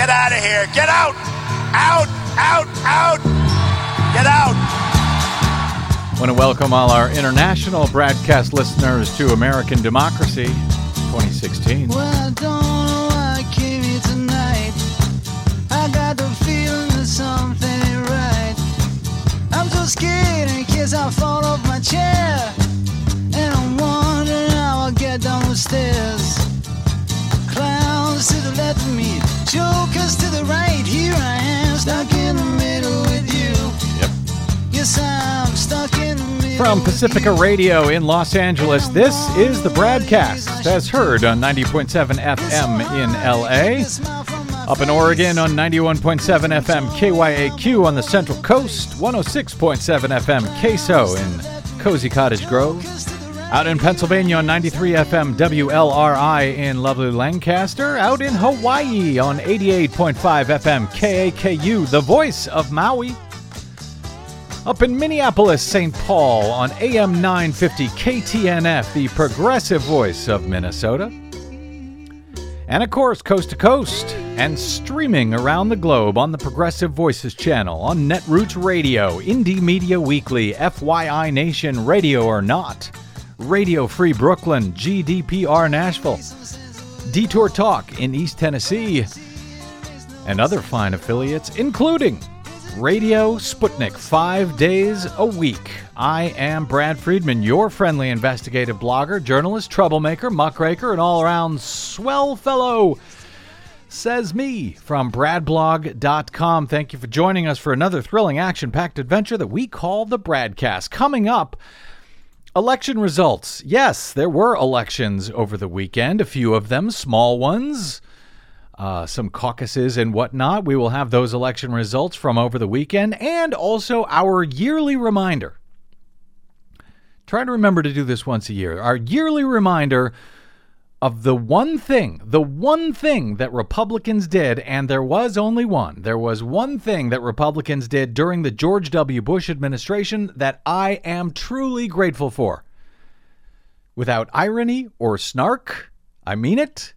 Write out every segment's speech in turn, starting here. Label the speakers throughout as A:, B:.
A: Get out of here. Get out. Out, out, out. Get out.
B: want to welcome all our international broadcast listeners to American Democracy 2016.
C: Well, don't I came here tonight. I got the feeling that something ain't right. I'm so scared in case I fall off my chair. And I'm wondering how I'll get down the stairs. Clowns to the left of me, jokers to the right. Here I am, stuck in the middle with you.
B: Yep.
C: Yes, I'm stuck in the middle.
B: From Pacifica. Radio in Los Angeles, this is the Bradcast as heard on 90.7 FM in LA. Up in Oregon on 91.7 FM KYAQ on the Central Coast, 106.7 FM Queso in Cozy Cottage Grove. Out in Pennsylvania on 93 FM WLRI in lovely Lancaster. Out in Hawaii on 88.5 FM KAKU, the voice of Maui. Up in Minneapolis, St. Paul on AM 950 KTNF, the progressive voice of Minnesota. And of course, coast to coast and streaming around the globe on the Progressive Voices channel on Netroots Radio, Indie Media Weekly, FYI Nation, Radio or Not, Radio Free Brooklyn, GDPR Nashville, Detour Talk in East Tennessee, and other fine affiliates, including Radio Sputnik, five days a week. I am Brad Friedman, your friendly investigative blogger, journalist, troublemaker, muckraker, and all around swell fellow. Says me from bradblog.com. Thank you for joining us for another thrilling action packed adventure that we call the Bradcast. Coming up, Election results. Yes, there were elections over the weekend, a few of them, small ones, uh, some caucuses and whatnot. We will have those election results from over the weekend and also our yearly reminder. Try to remember to do this once a year. Our yearly reminder of the one thing, the one thing that Republicans did, and there was only one. There was one thing that Republicans did during the George W. Bush administration that I am truly grateful for. Without irony or snark, I mean it.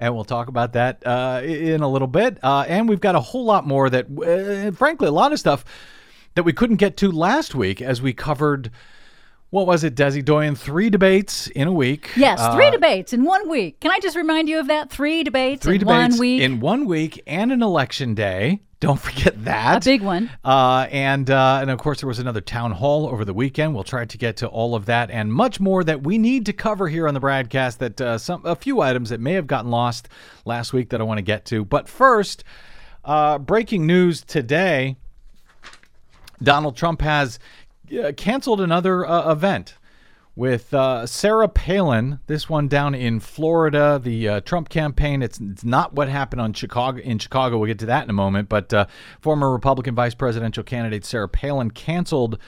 B: And we'll talk about that uh, in a little bit. Uh, and we've got a whole lot more that, uh, frankly, a lot of stuff that we couldn't get to last week as we covered what was it, Desi Doyen? Three debates in a week.
D: Yes, three
B: Uh,
D: debates in one week. Can I just remind you of that? Three debates
B: Three
D: in
B: debates
D: one week.
B: in one week and an election day. Don't forget that.
D: a big one.
B: Uh, and uh, and of course there was another town hall over the weekend. We'll try to get to all of that and much more that we need to cover here on the Bradcast. That uh, some a few items that may have gotten lost last week that I want to get to. But first, uh, breaking news today: Donald Trump has uh, canceled another uh, event with uh, Sarah Palin. This one down in Florida. The uh, Trump campaign. It's, it's not what happened on Chicago. In Chicago, we'll get to that in a moment. But uh, former Republican vice presidential candidate Sarah Palin canceled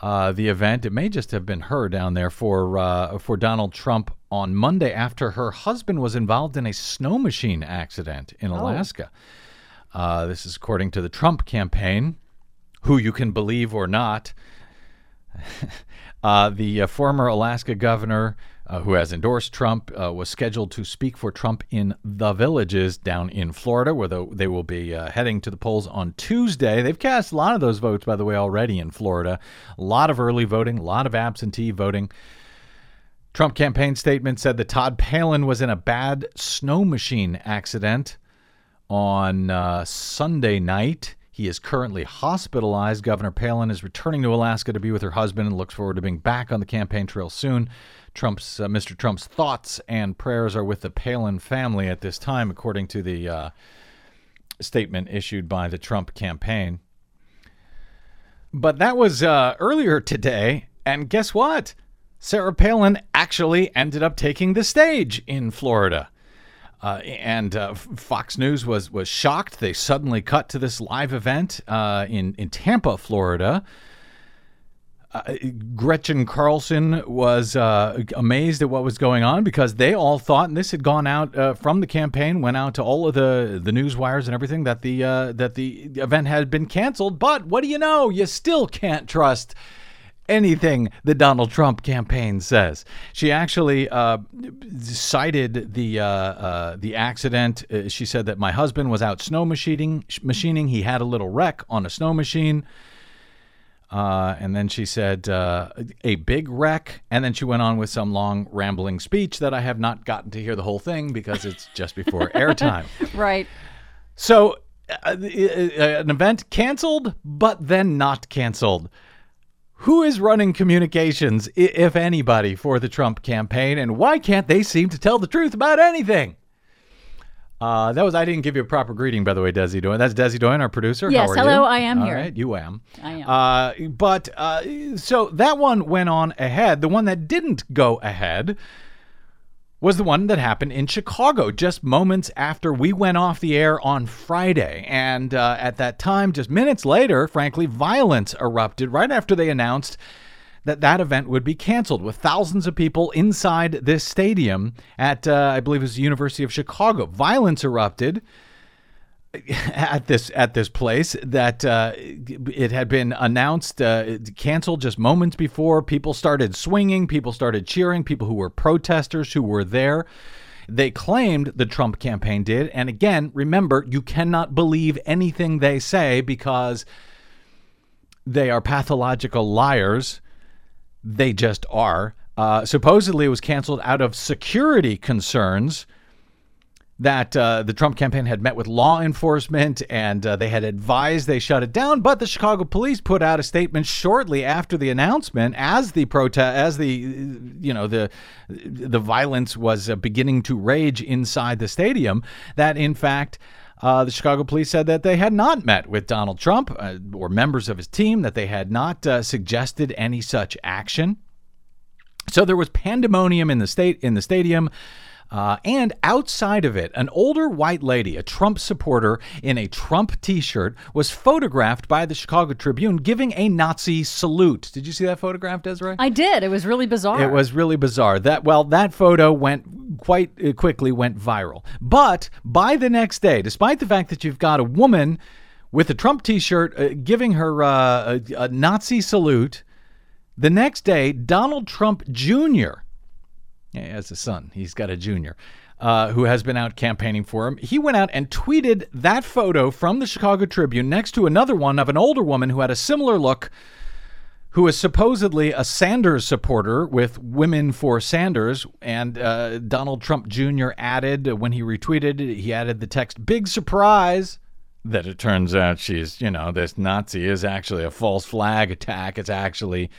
B: uh, the event. It may just have been her down there for uh, for Donald Trump on Monday after her husband was involved in a snow machine accident in Alaska. Uh, this is according to the Trump campaign, who you can believe or not. Uh, the uh, former Alaska governor, uh, who has endorsed Trump, uh, was scheduled to speak for Trump in the villages down in Florida, where the, they will be uh, heading to the polls on Tuesday. They've cast a lot of those votes, by the way, already in Florida. A lot of early voting, a lot of absentee voting. Trump campaign statement said that Todd Palin was in a bad snow machine accident on uh, Sunday night. He is currently hospitalized. Governor Palin is returning to Alaska to be with her husband and looks forward to being back on the campaign trail soon. Trump's uh, Mr. Trump's thoughts and prayers are with the Palin family at this time, according to the uh, statement issued by the Trump campaign. But that was uh, earlier today, and guess what? Sarah Palin actually ended up taking the stage in Florida. Uh, and uh, Fox News was was shocked. They suddenly cut to this live event uh, in in Tampa, Florida. Uh, Gretchen Carlson was uh, amazed at what was going on because they all thought, and this had gone out uh, from the campaign, went out to all of the the news wires and everything that the that the event had been canceled. But what do you know? You still can't trust anything the Donald Trump campaign says. She actually uh, cited the uh, uh, the accident. Uh, she said that my husband was out snow machining. Machining. He had a little wreck on a snow machine. Uh, and then she said uh, a big wreck, and then she went on with some long rambling speech that I have not gotten to hear the whole thing because it's just before airtime.
D: Right.
B: So, an event canceled, but then not canceled. Who is running communications, if anybody, for the Trump campaign, and why can't they seem to tell the truth about anything? Uh, that was I didn't give you a proper greeting, by the way, Desi Doyen. That's Desi Doyen, our producer.
D: Yes, hello,
B: you?
D: I am
B: All
D: here.
B: right, you am.
D: I am.
B: Uh, but uh, so that one went on ahead. The one that didn't go ahead was the one that happened in Chicago just moments after we went off the air on Friday. And uh, at that time, just minutes later, frankly, violence erupted right after they announced that that event would be canceled with thousands of people inside this stadium at, uh, I believe it was the University of Chicago. Violence erupted at this at this place that uh, it had been announced uh, canceled just moments before. People started swinging, people started cheering, people who were protesters who were there. They claimed the Trump campaign did, and again, remember, you cannot believe anything they say because they are pathological liars. They just are. Uh, supposedly, it was canceled out of security concerns that uh, the Trump campaign had met with law enforcement and uh, they had advised they shut it down. But the Chicago police put out a statement shortly after the announcement, as the protest, as the you know the the violence was uh, beginning to rage inside the stadium, that in fact. Uh, the Chicago police said that they had not met with Donald Trump uh, or members of his team, that they had not uh, suggested any such action. So there was pandemonium in the state in the stadium. Uh, and outside of it, an older white lady, a Trump supporter in a Trump t shirt, was photographed by the Chicago Tribune giving a Nazi salute. Did you see that photograph, Desiree?
D: I did. It was really bizarre.
B: It was really bizarre. That well, that photo went quite uh, quickly went viral. But by the next day, despite the fact that you've got a woman with a Trump T-shirt uh, giving her uh, a, a Nazi salute, the next day Donald Trump Jr. Has a son. He's got a junior. Uh, who has been out campaigning for him. He went out and tweeted that photo from the Chicago Tribune next to another one of an older woman who had a similar look who is supposedly a Sanders supporter with Women for Sanders. And uh, Donald Trump Jr. added, when he retweeted, he added the text, big surprise. That it turns out she's, you know, this Nazi is actually a false flag attack. It's actually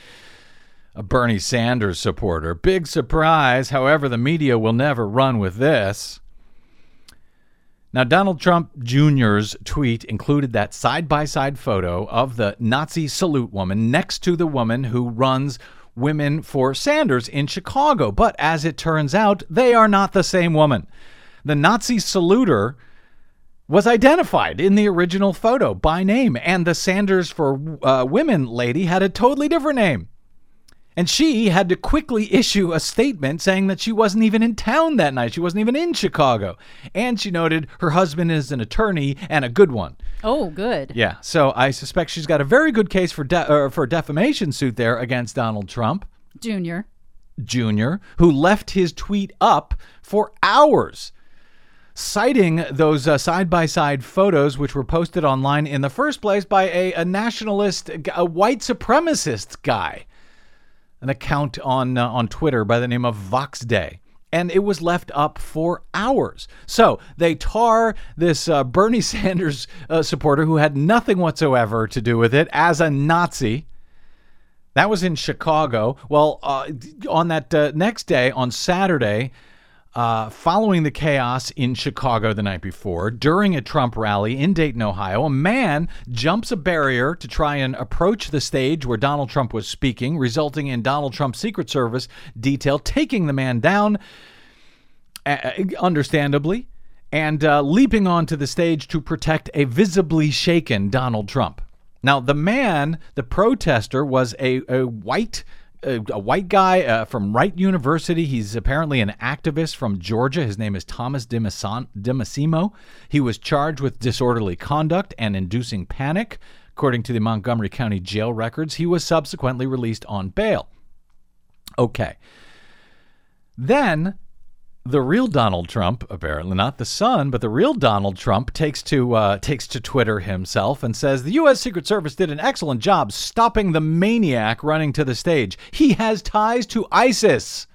B: a Bernie Sanders supporter. Big surprise. However, the media will never run with this. Now, Donald Trump Jr.'s tweet included that side by side photo of the Nazi salute woman next to the woman who runs Women for Sanders in Chicago. But as it turns out, they are not the same woman. The Nazi saluter was identified in the original photo by name, and the Sanders for uh, Women lady had a totally different name. And she had to quickly issue a statement saying that she wasn't even in town that night. She wasn't even in Chicago. And she noted her husband is an attorney and a good one.
D: oh, good.
B: Yeah, so I suspect she's got a very good case for de- uh, for a defamation suit there against Donald Trump
D: Junior.
B: Jr., who left his tweet up for hours, citing those side by side photos which were posted online in the first place by a, a nationalist, a white supremacist guy an account on uh, on Twitter by the name of Vox Day. And it was left up for hours. So they tar this uh, Bernie Sanders uh, supporter who had nothing whatsoever to do with it as a Nazi. That was in Chicago. Well, uh, on that uh, next day, on Saturday, uh, following the chaos in Chicago the night before, during a Trump rally in Dayton, Ohio, a man jumps a barrier to try and approach the stage where Donald Trump was speaking, resulting in Donald Trump's Secret Service detail taking the man down, uh, understandably, and uh, leaping onto the stage to protect a visibly shaken Donald Trump. Now, the man, the protester, was a, a white a, white guy uh, from Wright University. He's apparently an activist from Georgia. His name is Thomas DiMassimo. He was charged with disorderly conduct and inducing panic, According to the Montgomery County jail records, he was subsequently released on bail. Okay. Then the real Donald Trump, apparently not the son, but the real Donald Trump takes to uh, takes to Twitter himself and says the U.S. Secret Service did an excellent job stopping the maniac running to the stage. He has ties to ISIS,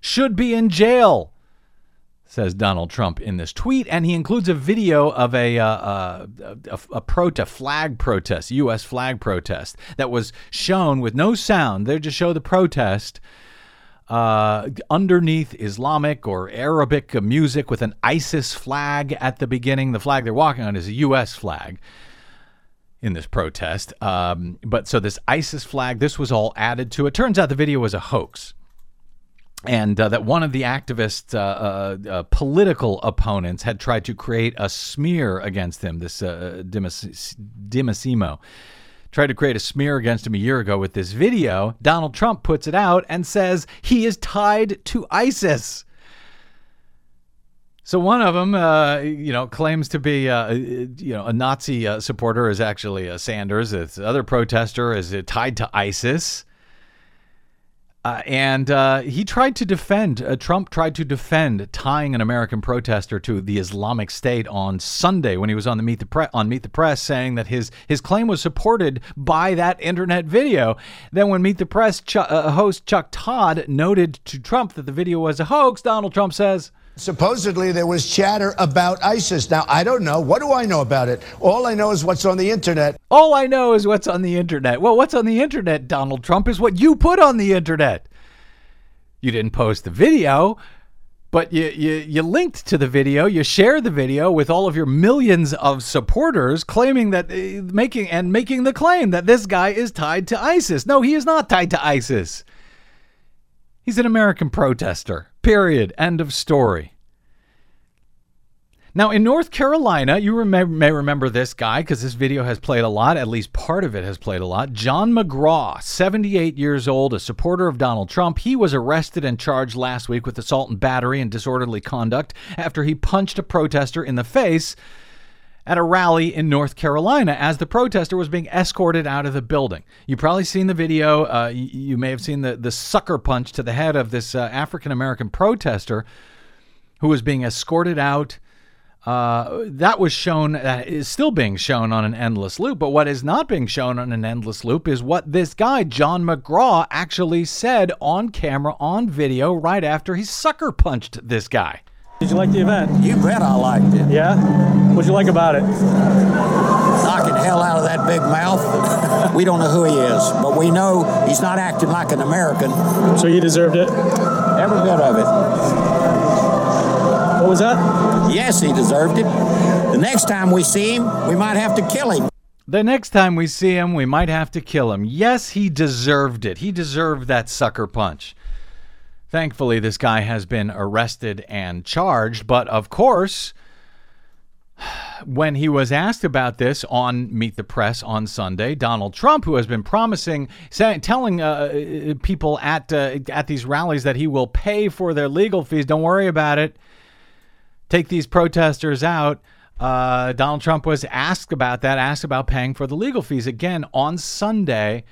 B: should be in jail, says Donald Trump in this tweet, and he includes a video of a uh, uh, a, a, a flag protest, U.S. flag protest that was shown with no sound. They just show the protest uh, underneath Islamic or Arabic music with an ISIS flag at the beginning. The flag they're walking on is a U.S. flag in this protest. Um, but so this ISIS flag, this was all added to it. Turns out the video was a hoax. And uh, that one of the activist uh, uh, uh political opponents had tried to create a smear against him, this uh, Dimas- DiMassimo tried to create a smear against him a year ago with this video. Donald Trump puts it out and says he is tied to ISIS. So one of them, uh, you know, claims to be, uh, you know, a Nazi uh, supporter is actually Sanders. This other protester is tied to ISIS. Uh, and uh, he tried to defend, uh, Trump tried to defend tying an American protester to the Islamic State on Sunday when he was on the Meet the Pre- on Meet the Press, saying that his his claim was supported by that internet video. Then, when Meet the Press Ch- uh, host Chuck Todd noted to Trump that the video was a hoax, Donald Trump says,
E: Supposedly, there was chatter about ISIS. Now, I don't know. What do I know about it? All I know is what's on the internet.
B: All I know is what's on the internet. Well, what's on the internet, Donald Trump, is what you put on the internet. You didn't post the video, but you, you, you linked to the video, you shared the video with all of your millions of supporters, claiming that uh, making and making the claim that this guy is tied to ISIS. No, he is not tied to ISIS. He's an American protester. Period. End of story. Now, in North Carolina, you may remember this guy because this video has played a lot, at least part of it has played a lot. John McGraw, 78 years old, a supporter of Donald Trump. He was arrested and charged last week with assault and battery and disorderly conduct after he punched a protester in the face at a rally in North Carolina as the protester was being escorted out of the building. You've probably seen the video. Uh, you, may have seen the, the sucker punch to the head of this uh, African American protester who was being escorted out uh, that was shown, uh, is still being shown on an endless loop. But what is not being shown on an endless loop is what this guy, John McGraw, actually said on camera, on video, right after he sucker punched this guy.
F: Did you like the event?
G: You bet I liked it.
F: Yeah? What'd you like about it?
G: Knocking hell out of that big mouth. we don't know who he is, but we know he's not acting like an American.
F: So he deserved it?
G: Every bit of it.
F: What was that?
G: Yes, he deserved it. The next time we see him, we might have to kill him.
B: The next time we see him, we might have to kill him. Yes, he deserved it. He deserved that sucker punch. Thankfully, this guy has been arrested and charged, but of course, when he was asked about this on Meet the Press on Sunday, Donald Trump, who has been promising, saying, telling uh, people at uh, at these rallies that he will pay for their legal fees, don't worry about it take these protesters out. Uh, Donald Trump was asked about that, asked about paying for the legal fees again on Sunday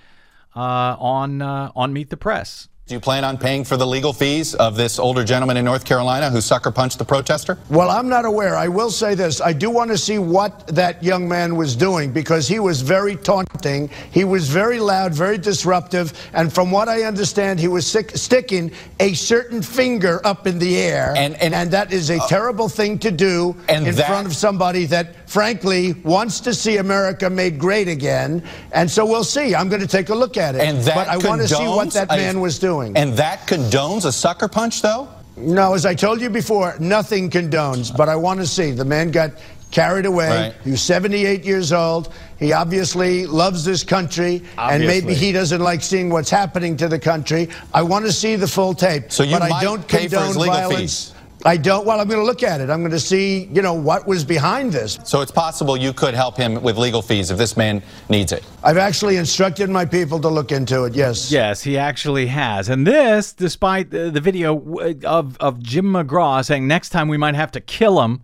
B: uh, on uh, on Meet the Press.
H: Do you plan on paying for the legal fees of this older gentleman in North Carolina who sucker punched the protester?
E: Well, I'm not aware. I will say this. I do want to see what that young man was doing because he was very taunting. He was very loud, very disruptive. And from what I understand, he was sick, sticking a certain finger up in the air. And, and, and that is a uh, terrible thing to do in that, front of somebody that, frankly, wants to see America made great again. And so we'll see. I'm going to take a look at it.
H: And that
E: but I want to see what that man was doing
H: doing. And that condones a sucker punch, though?
E: No, as I told you before, nothing condones. But I want to see. The man got carried away. Right. He was 78 years old. He obviously loves this country, obviously. and maybe he doesn't like seeing what's happening to the country. I want to see the full tape.
H: So you
E: but
H: might
E: I don't
H: pay
E: condone
H: for his legal
E: violence.
H: fees.
E: I don't. Well, I'm going to look at it. I'm going to see, you know, what was behind this.
H: So it's possible you could help him with legal fees if this man needs it.
E: I've actually instructed my people to look into it. Yes.
B: Yes, he actually has. And this, despite the, the video of of Jim McGraw saying next time we might have to kill him.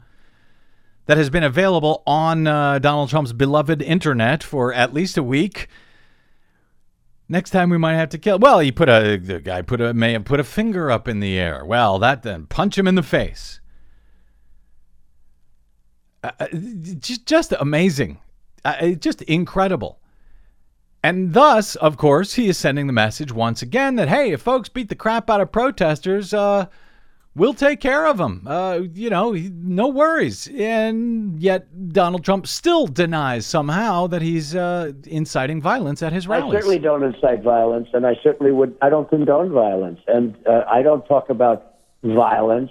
B: that has been available on uh, Donald Trump's beloved internet for at least a week. Next time we might have to kill. Well, he put a the guy put a may have put a finger up in the air. Well, that then punch him in the face. Uh, uh, just, just amazing, uh, just incredible. And thus, of course, he is sending the message once again that hey, if folks beat the crap out of protesters, uh, we'll take care of him. Uh, you know, no worries. And yet, Donald Trump still denies somehow that he's uh, inciting violence at his rallies.
I: I certainly don't incite violence, and I certainly would. I don't condone violence, and uh, I don't talk about violence.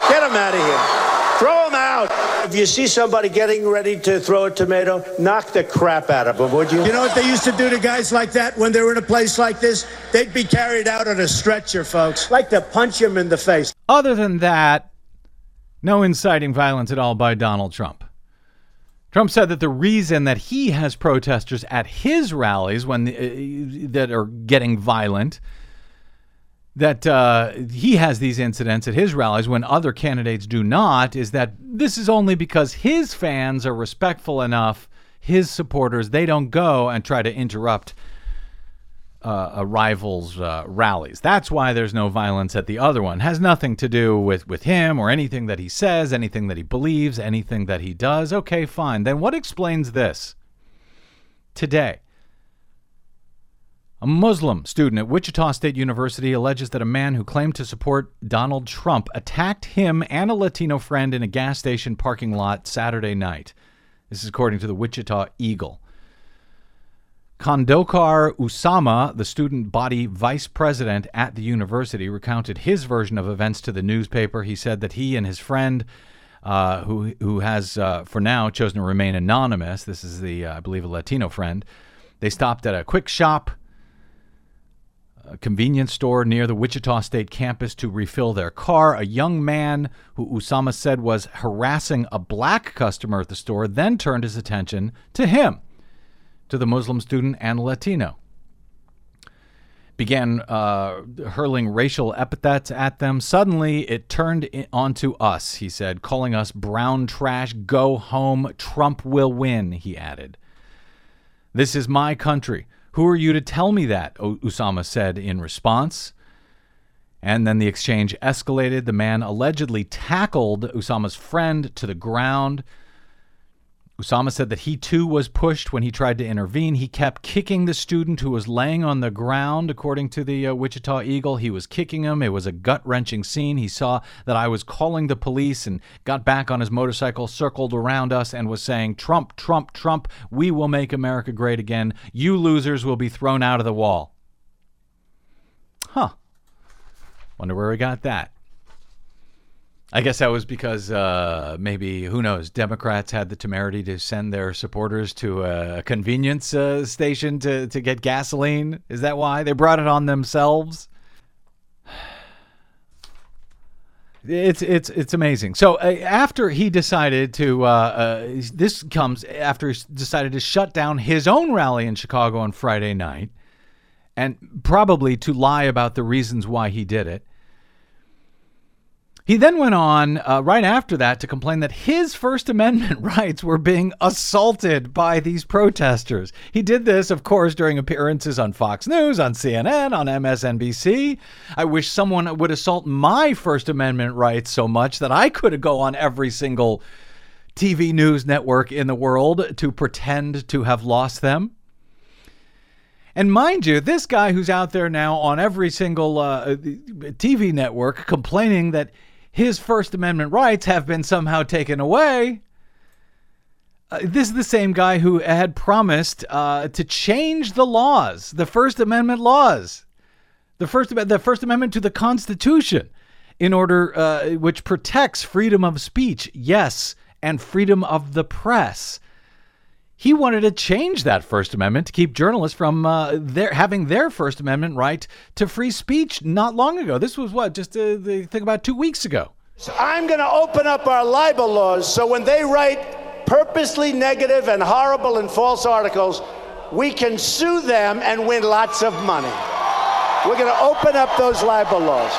E: Get him out of here. Throw them out. If you see somebody getting ready to throw a tomato, knock the crap out of them, would you? You know what they used to do to guys like that when they were in a place like this? They'd be carried out on a stretcher, folks. Like to punch him in the face.
B: Other than that, no inciting violence at all by Donald Trump. Trump said that the reason that he has protesters at his rallies when the, uh, that are getting violent, that uh, he has these incidents at his rallies when other candidates do not, is that this is only because his fans are respectful enough, his supporters, they don't go and try to interrupt uh, a rival's uh, rallies. That's why there's no violence at the other one. Has nothing to do with with him or anything that he says, anything that he believes, anything that he does. Okay, fine. Then what explains this? Today, a Muslim student at Wichita State University alleges that a man who claimed to support Donald Trump attacked him and a Latino friend in a gas station parking lot Saturday night. This is according to the Wichita Eagle. Khondoker Usama, the student body vice president at the university, recounted his version of events to the newspaper. He said that he and his friend, uh, who who has uh, for now chosen to remain anonymous, this is the uh, I believe a Latino friend, they stopped at a quick shop, a convenience store near the Wichita State campus to refill their car. A young man who Usama said was harassing a black customer at the store then turned his attention to him to the Muslim student and Latino. Began uh, hurling racial epithets at them. Suddenly, it turned onto us, he said, calling us brown trash, go home, Trump will win, he added. This is my country. Who are you to tell me that? Usama said in response. And then the exchange escalated. The man allegedly tackled Usama's friend to the ground. Usama said that he too was pushed when he tried to intervene. He kept kicking the student who was laying on the ground, according to the uh, Wichita Eagle. He was kicking him. It was a gut wrenching scene. He saw that I was calling the police and got back on his motorcycle, circled around us, and was saying, Trump, Trump, Trump, we will make America great again. You losers will be thrown out of the wall. Huh. Wonder where we got that. I guess that was because uh, maybe, who knows, Democrats had the temerity to send their supporters to a convenience uh, station to, to get gasoline. Is that why? They brought it on themselves? It's it's it's amazing. So uh, after he decided to, uh, uh, this comes after he decided to shut down his own rally in Chicago on Friday night, and probably to lie about the reasons why he did it. He then went on uh, right after that to complain that his First Amendment rights were being assaulted by these protesters. He did this, of course, during appearances on Fox News, on CNN, on MSNBC. I wish someone would assault my First Amendment rights so much that I could go on every single TV news network in the world to pretend to have lost them. And mind you, this guy who's out there now on every single uh, TV network complaining that his First Amendment rights have been somehow taken away. Uh, this is the same guy who had promised uh, to change the laws, the First Amendment laws, the First the First Amendment to the Constitution, in order uh, which protects freedom of speech, yes, and freedom of the press. He wanted to change that First Amendment to keep journalists from uh, their having their First Amendment right to free speech. Not long ago, this was what just uh, the thing about two weeks ago.
E: I'm going to open up our libel laws so when they write purposely negative and horrible and false articles, we can sue them and win lots of money. We're going to open up those libel laws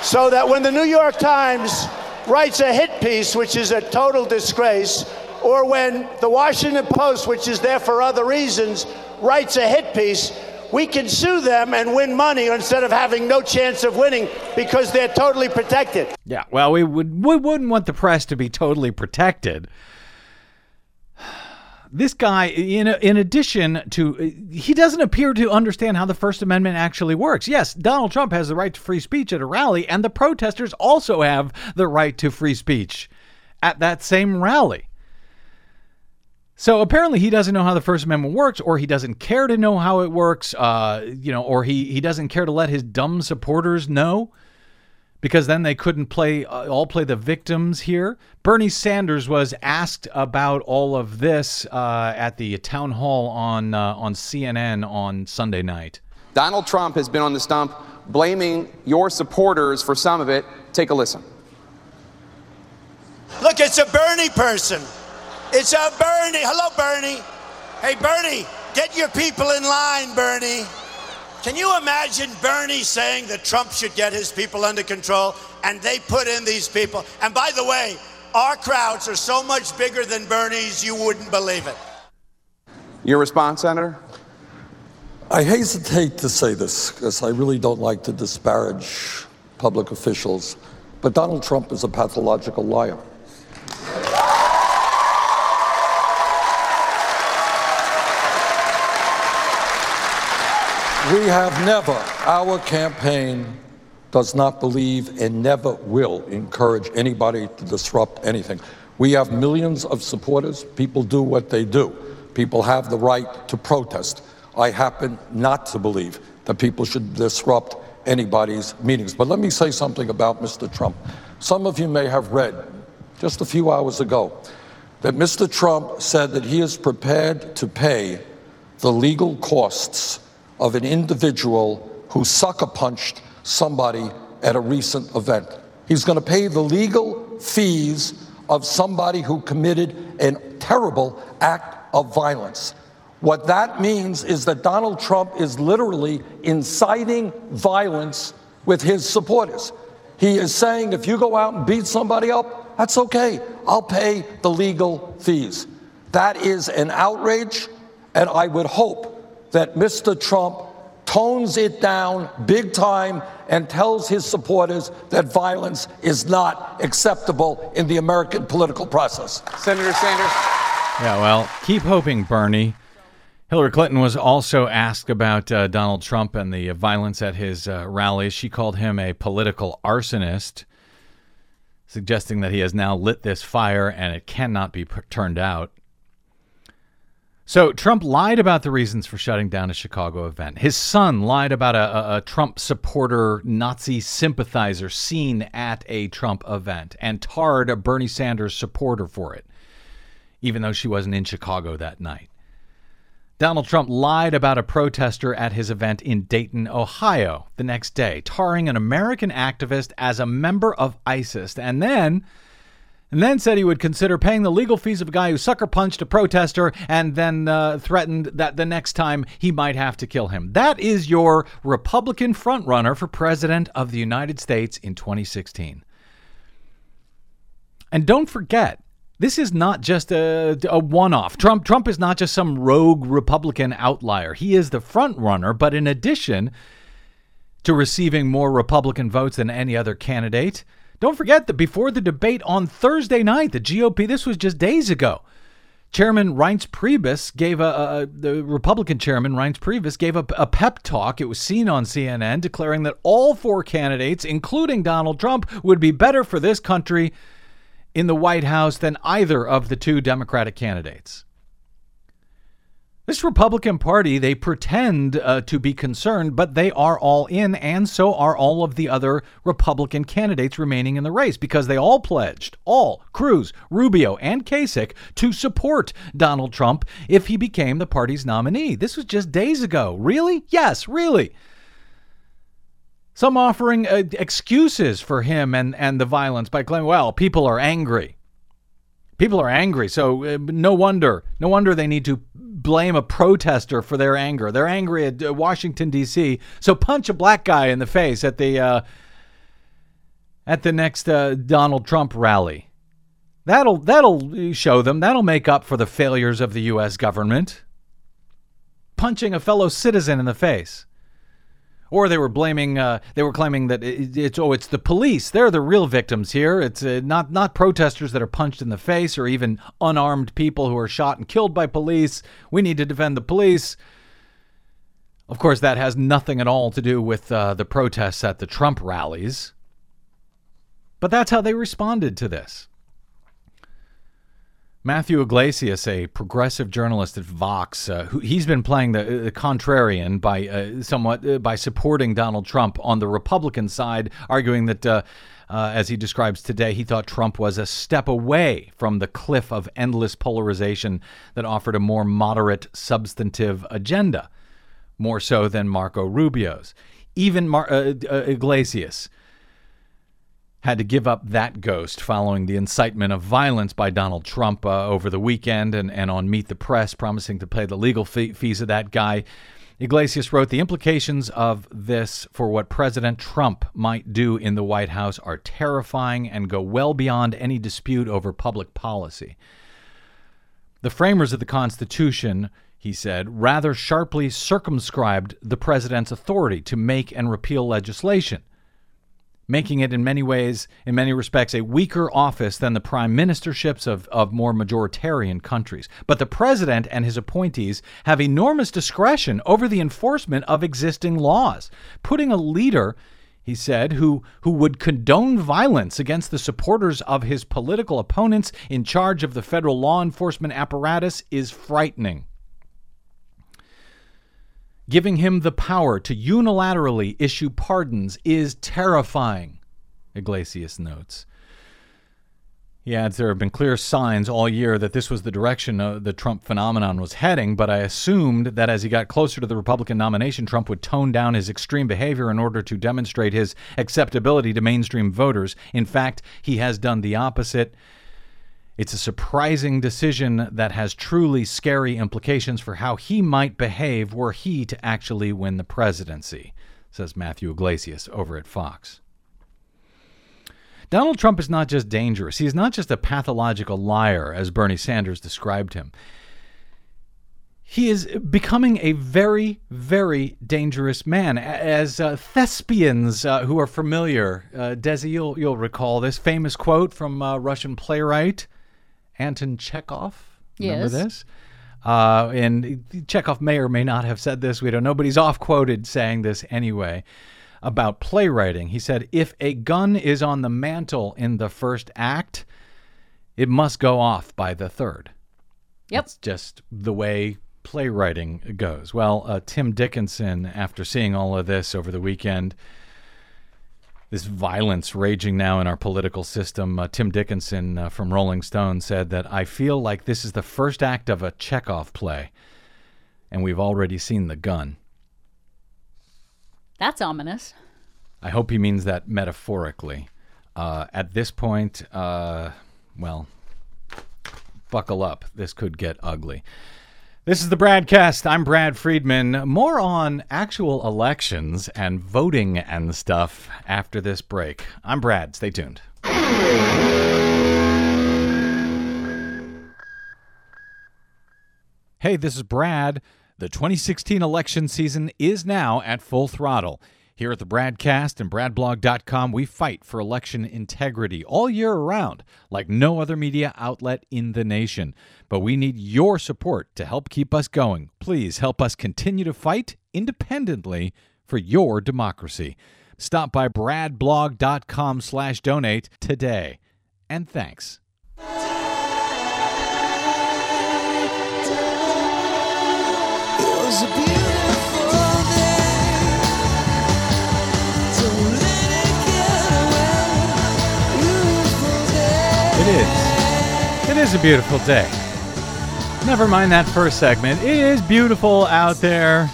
E: so that when the New York Times writes a hit piece, which is a total disgrace, or when the Washington Post, which is there for other reasons, writes a hit piece, we can sue them and win money instead of having no chance of winning because they're totally protected.
B: Yeah, well, we would we wouldn't want the press to be totally protected. This guy, in in addition to, he doesn't appear to understand how the First Amendment actually works. Yes, Donald Trump has the right to free speech at a rally, and the protesters also have the right to free speech at that same rally. So apparently he doesn't know how the First Amendment works, or he doesn't care to know how it works, uh, you know, or he he doesn't care to let his dumb supporters know because then they couldn't play uh, all play the victims here. Bernie Sanders was asked about all of this uh, at the town hall on uh, on CNN on Sunday night.
J: Donald Trump has been on the stump blaming your supporters for some of it. Take a listen.
A: Look, it's a Bernie person. It's a Bernie. Hello, Bernie. Hey, Bernie, get your people in line, Bernie. Can you imagine Bernie saying that Trump should get his people under control and they put in these people? And by the way, our crowds are so much bigger than Bernie's, you wouldn't believe it.
J: Your response, Senator?
K: I hesitate to say this because I really don't like to disparage public officials, but Donald Trump is a pathological liar. We have never, our campaign does not believe and never will encourage anybody to disrupt anything. We have millions of supporters. People do what they do. People have the right to protest. I happen not to believe that people should disrupt anybody's meetings. But let me say something about Mr. Trump. Some of you may have read just a few hours ago that Mr. Trump said that he is prepared to pay the legal costs of an individual who sucker punched somebody at a recent event. He's going to pay the legal fees of somebody who committed a terrible act of violence. What that means is that Donald Trump is literally inciting violence with his supporters. He is saying if you go out and beat somebody up, that's okay. I'll pay the legal fees. That is an outrage, and I would hope that Mr. Trump tones it down big time and tells his supporters that violence is not acceptable in the American political process.
J: Senator Sanders.
B: Yeah, well, keep hoping, Bernie. Hillary Clinton was also asked about uh, Donald Trump and the violence at his uh, rallies. She called him a political arsonist, suggesting that he has now lit this fire and it cannot be p- turned out. So Trump lied about the reasons for shutting down a Chicago event. His son lied about a, a, Trump supporter, Nazi sympathizer seen at a Trump event and tarred a Bernie Sanders supporter for it, even though she wasn't in Chicago that night. Donald Trump lied about a protester at his event in Dayton, Ohio, the next day, tarring an American activist as a member of ISIS, and then and then said he would consider paying the legal fees of a guy who sucker punched a protester and then uh, threatened that the next time he might have to kill him. That is your Republican frontrunner for president of the United States in 2016. And don't forget, this is not just a, a one-off. Trump Trump is not just some rogue Republican outlier. He is the frontrunner, but in addition to receiving more Republican votes than any other candidate, don't forget that before the debate on Thursday night, the GOP, this was just days ago. Chairman Reince Priebus gave a, a, the Republican chairman Reince Priebus gave a, a pep talk. It was seen on CNN, declaring that all four candidates, including Donald Trump, would be better for this country in the White House than either of the two Democratic candidates. This Republican Party, they pretend uh, to be concerned, but they are all in, and so are all of the other Republican candidates remaining in the race because they all pledged, all, Cruz, Rubio, and Kasich, to support Donald Trump if he became the party's nominee. This was just days ago. Really? Yes, really. Some offering uh, excuses for him and, and the violence by claiming, well, people are angry. People are angry, so uh, no wonder, no wonder they need to blame a protester for their anger. They're angry at uh, Washington D.C., so punch a black guy in the face at the uh, at the next uh, Donald Trump rally. That'll that'll show them. That'll make up for the failures of the U.S. government. Punching a fellow citizen in the face, or they were blaming. Uh, they were claiming that it, it's oh, it's the police. They're the real victims here. It's uh, not not protesters that are punched in the face, or even unarmed people who are shot and killed by police. We need to defend the police. Of course, that has nothing at all to do with uh, the protests at the Trump rallies. But that's how they responded to this. Matthew Yglesias, a progressive journalist at Vox, uh, who he's been playing the, the contrarian by uh, somewhat uh, by supporting Donald Trump on the Republican side, arguing that, uh, uh, as he describes today, he thought Trump was a step away from the cliff of endless polarization that offered a more moderate, substantive agenda, more so than Marco Rubio's. Even Mar- uh, Yglesias had to give up that ghost following the incitement of violence by Donald Trump uh, over the weekend and, and on Meet the Press, promising to pay the legal fee- fees of that guy. Yglesias wrote The implications of this for what President Trump might do in the White House are terrifying and go well beyond any dispute over public policy. The framers of the Constitution, he said, rather sharply circumscribed the president's authority to make and repeal legislation making it in many ways, in many respects, a weaker office than the prime ministerships of, of more majoritarian countries. But the president and his appointees have enormous discretion over the enforcement of existing laws, putting a leader he said, who, who would condone violence against the supporters of his political opponents in charge of the federal law enforcement apparatus is frightening. Giving him the power to unilaterally issue pardons is terrifying, Yglesias notes. He adds there have been clear signs all year that this was the direction uh, the Trump phenomenon was heading, but I assumed that as he got closer to the Republican nomination, Trump would tone down his extreme behavior in order to demonstrate his acceptability to mainstream voters. In fact, he has done the opposite. It's a surprising decision that has truly scary implications for how he might behave were he to actually win the presidency, says Matthew Yglesias over at Vox. Donald Trump is not just dangerous, he is not just a pathological liar, as Bernie Sanders described him. He is becoming a very, very dangerous man. As uh, thespians uh, who are familiar, uh, Desi, you'll, you'll recall this famous quote from uh, Russian playwright Anton Chekhov. Remember
D: Yes.
B: this? Uh, and Chekhov may or may not have said this. We don't know, but he's off quoted saying this anyway about playwriting. He said, If a gun is on the mantle in the first act, it must go off by the third.
D: Yep.
B: It's just the way playwriting goes. Well, uh, Tim Dickinson, after seeing all of this over the weekend, this violence raging now in our political system, uh, Tim Dickinson uh, from Rolling Stone said that I feel like this is the first act of a Chekhov play, and we've already seen the gun.
D: That's ominous.
B: I hope he means that metaphorically. Uh, at this point, uh, well, buckle up. This could get ugly. This is the Bradcast. I'm Brad Friedman. More on actual elections and voting and stuff after this break. I'm Brad. Stay tuned. Hey, this is Brad. The 2016 election season is now at full throttle. Here at the Bradcast and BradBlog.com, we fight for election integrity all year around, like no other media outlet in the nation. But we need your support to help keep us going. Please help us continue to fight independently for your democracy. Stop by BradBlog.com slash donate today. And thanks.
C: It was a beautiful
B: It is. It is a beautiful day. Never mind that first segment. It is beautiful out there.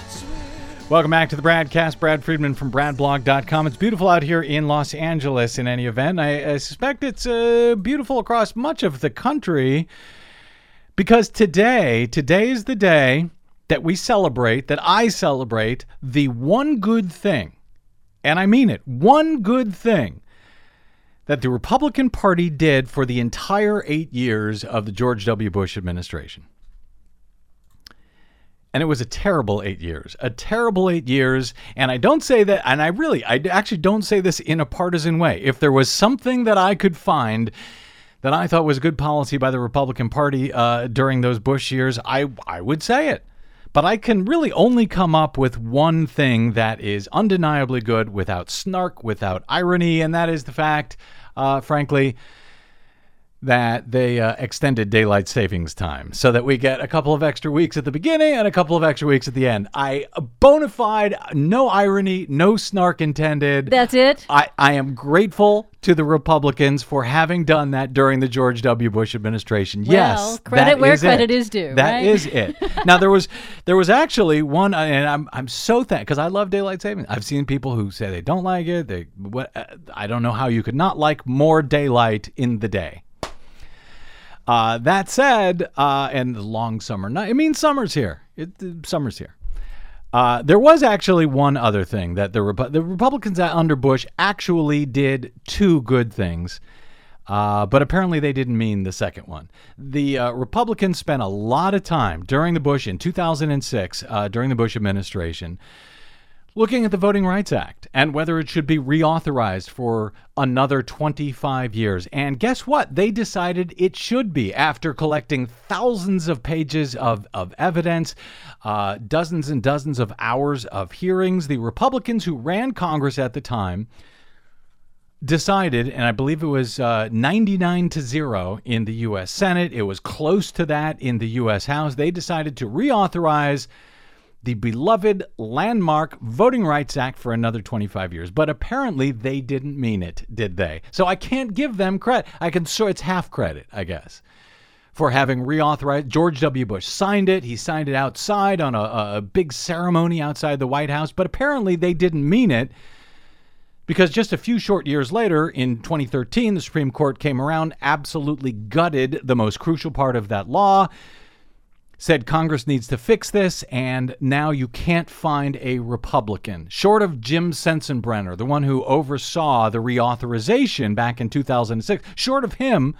B: Welcome back to the Bradcast. Brad Friedman from BradBlog.com. It's beautiful out here in Los Angeles in any event. I, I suspect it's uh, beautiful across much of the country because today, today is the day that we celebrate, that I celebrate the one good thing, and I mean it, one good thing that the Republican Party did for the entire eight years of the George W. Bush administration. And it was a terrible eight years, a terrible eight years. And I don't say that, and I really, I actually don't say this in a partisan way. If there was something that I could find that I thought was good policy by the Republican Party uh, during those Bush years, I, I would say it. But I can really only come up with one thing that is undeniably good without snark, without irony, and that is the fact, uh, frankly, that they uh, extended daylight savings time so that we get a couple of extra weeks at the beginning and a couple of extra weeks at the end. I bona fide, no irony, no snark intended.
D: That's it.
B: I, I am grateful to the Republicans for having done that during the George W. Bush administration.
D: Well,
B: yes,
D: credit where
B: is
D: credit
B: it.
D: is due,
B: That
D: right?
B: is it. now there was there was actually one, uh, and I'm I'm so thankful because I love daylight savings. I've seen people who say they don't like it. They what uh, I don't know how you could not like more daylight in the day. Uh, that said, uh, and the long summer night. I mean, summer's here. It, summer's here. Uh, there was actually one other thing that the Repu- the Republicans under Bush actually did two good things, uh, but apparently they didn't mean the second one. The uh, Republicans spent a lot of time during the Bush in 2006, uh, during the Bush administration, looking at the Voting Rights Act and whether it should be reauthorized for another 25 years. And guess what? They decided it should be after collecting thousands of pages of, of evidence, uh, dozens and dozens of hours of hearings. The Republicans who ran Congress at the time decided, and I believe it was uh, 99 to 0 in the U.S. Senate. It was close to that in the U.S. House. They decided to reauthorize the beloved landmark Voting Rights Act for another 25 years. But apparently they didn't mean it, did they? So I can't give them credit. I can so it's half credit, I guess. For having reauthorized, George W. Bush signed it. He signed it outside on a, a big ceremony outside the White House, but apparently they didn't mean it because just a few short years later, in 2013, the Supreme Court came around, absolutely gutted the most crucial part of that law, said Congress needs to fix this, and now you can't find a Republican, short of Jim Sensenbrenner, the one who oversaw the reauthorization back in 2006, short of him,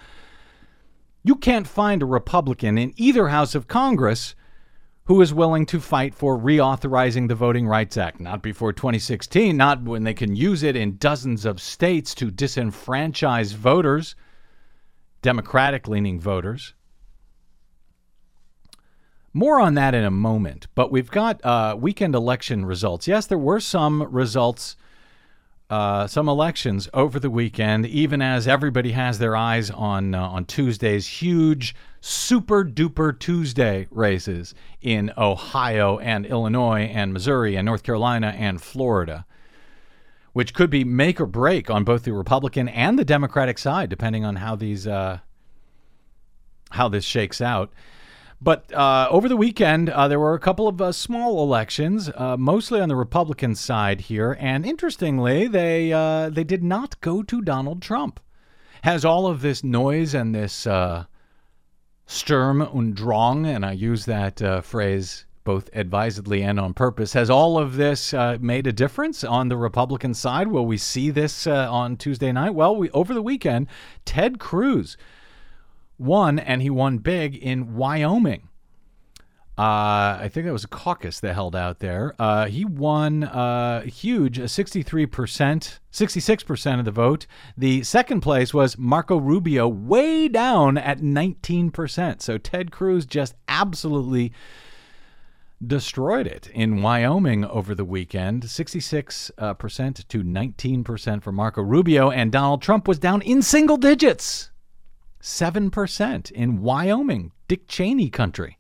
B: you can't find a Republican in either house of Congress who is willing to fight for reauthorizing the Voting Rights Act. Not before 2016, not when they can use it in dozens of states to disenfranchise voters, Democratic leaning voters. More on that in a moment, but we've got uh, weekend election results. Yes, there were some results, uh, some elections over the weekend, even as everybody has their eyes on uh, on Tuesday's huge super duper Tuesday races in Ohio and Illinois and Missouri and North Carolina and Florida, which could be make or break on both the Republican and the Democratic side, depending on how these uh, how this shakes out. But uh, over the weekend, uh, there were a couple of uh, small elections, uh, mostly on the Republican side here, and interestingly, they uh, they did not go to Donald Trump. Has all of this noise and this uh, Sturm und Drang, and I use that phrase both advisedly and on purpose. Has all of this made a difference on the Republican side? Will we see this on Tuesday night? Well, we, over the weekend, Ted Cruz won, and he won big in Wyoming. Uh, I think that was a caucus that held out there. Uh, he won uh, huge, 63%, 66% of the vote. The second place was Marco Rubio, way down at 19%. So Ted Cruz just absolutely destroyed it in Wyoming over the weekend 66% uh, to 19% for Marco Rubio. And Donald Trump was down in single digits. 7% in Wyoming, Dick Cheney country.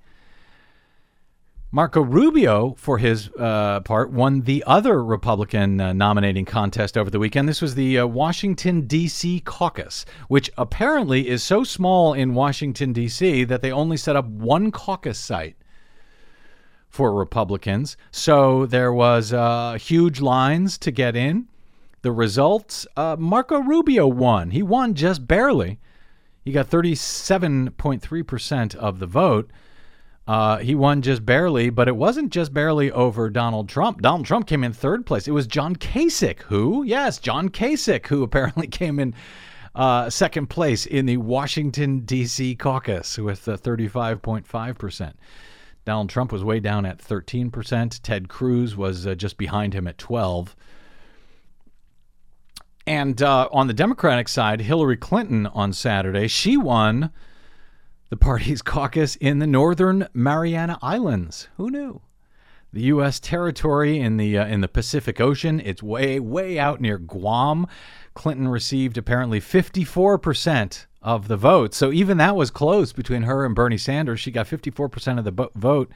B: Marco Rubio, for his uh, part, won the other Republican uh, nominating contest over the weekend. This was the uh, Washington, D.C. caucus, which apparently is so small in Washington, D.C., that they only set up one caucus site for Republicans. So there was uh, huge lines to get in. The results uh, Marco Rubio won. He won just barely. He got 37.3% of the vote. Uh, he won just barely, but it wasn't just barely over Donald Trump. Donald Trump came in third place. It was John Kasich, who, yes, John Kasich, who apparently came in Uh, second place in the Washington, D.C. caucus with uh, 35.5%. Donald Trump was way down at 13%. Ted Cruz was uh, just behind him at 12 And uh, on the Democratic side, Hillary Clinton on Saturday, she won the party's caucus in the Northern Mariana Islands. Who knew? The U.S. territory in the uh, in the Pacific Ocean. It's way way out near Guam. Clinton received apparently 54 percent of the vote. So even that was close between her and Bernie Sanders. She got 54 percent of the bo- vote.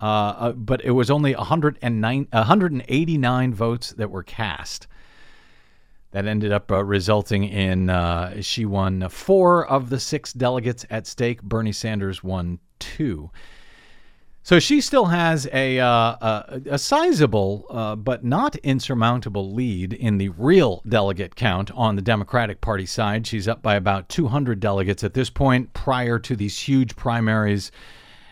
B: Uh, uh, but it was only 109, 189 votes that were cast. That ended up uh, resulting in uh, she won four of the six delegates at stake. Bernie Sanders won two. So she still has a uh, a, a sizable uh, but not insurmountable lead in the real delegate count on the Democratic Party side. She's up by about 200 delegates at this point. Prior to these huge primaries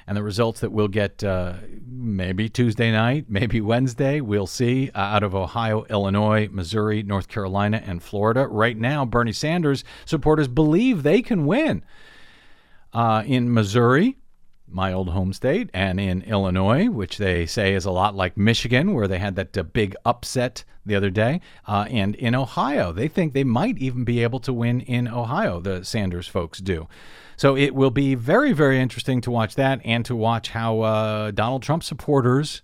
B: and the results that we'll get uh, maybe Tuesday night, maybe Wednesday. We'll see uh, out of Ohio, Illinois, Missouri, North Carolina, and Florida. Right now, Bernie Sanders supporters believe they can win uh, in Missouri. My old home state, and in Illinois, which they say is a lot like Michigan, where they had that uh, big upset the other day, uh, and in Ohio. They think they might even be able to win in Ohio, the Sanders folks do. So it will be very, very interesting to watch that and to watch how uh, Donald Trump supporters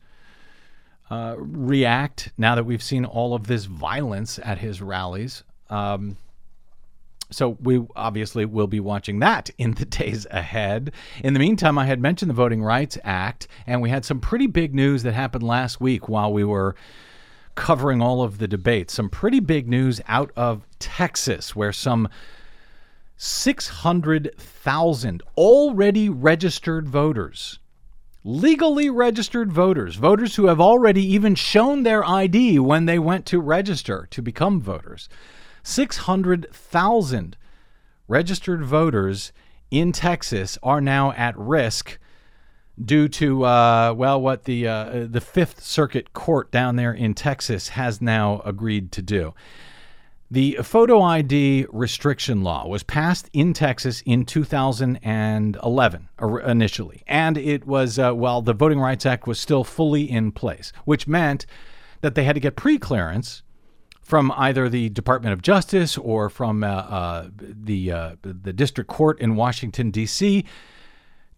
B: uh, react now that we've seen all of this violence at his rallies. Um, so we obviously will be watching that in the days ahead. In the meantime, I had mentioned the Voting Rights Act, and we had some pretty big news that happened last week while we were covering all of the debates. Some pretty big news out of Texas, where some 600,000 already registered voters, legally registered voters, voters who have already even shown their ID when they went to register to become voters. 600,000 registered voters in Texas are now at risk due to uh, well, what the uh, the Fifth Circuit Court down there in Texas has now agreed to do. The photo ID restriction law was passed in Texas in 2011 initially, and it was uh, while the Voting Rights Act was still fully in place, which meant that they had to get pre-clearance from either the Department of Justice or from uh, uh, the uh, the district court in Washington D.C.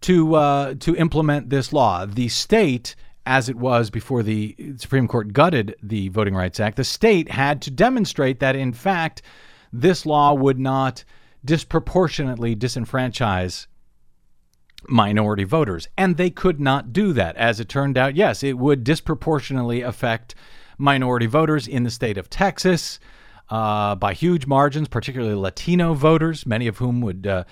B: to uh, to implement this law. The state as it was before the Supreme Court gutted the Voting Rights Act, the state had to demonstrate that, in fact, this law would not disproportionately disenfranchise minority voters. And they could not do that. As it turned out, yes, it would disproportionately affect minority voters in the state of Texas uh, by huge margins, particularly Latino voters, many of whom would. Uh,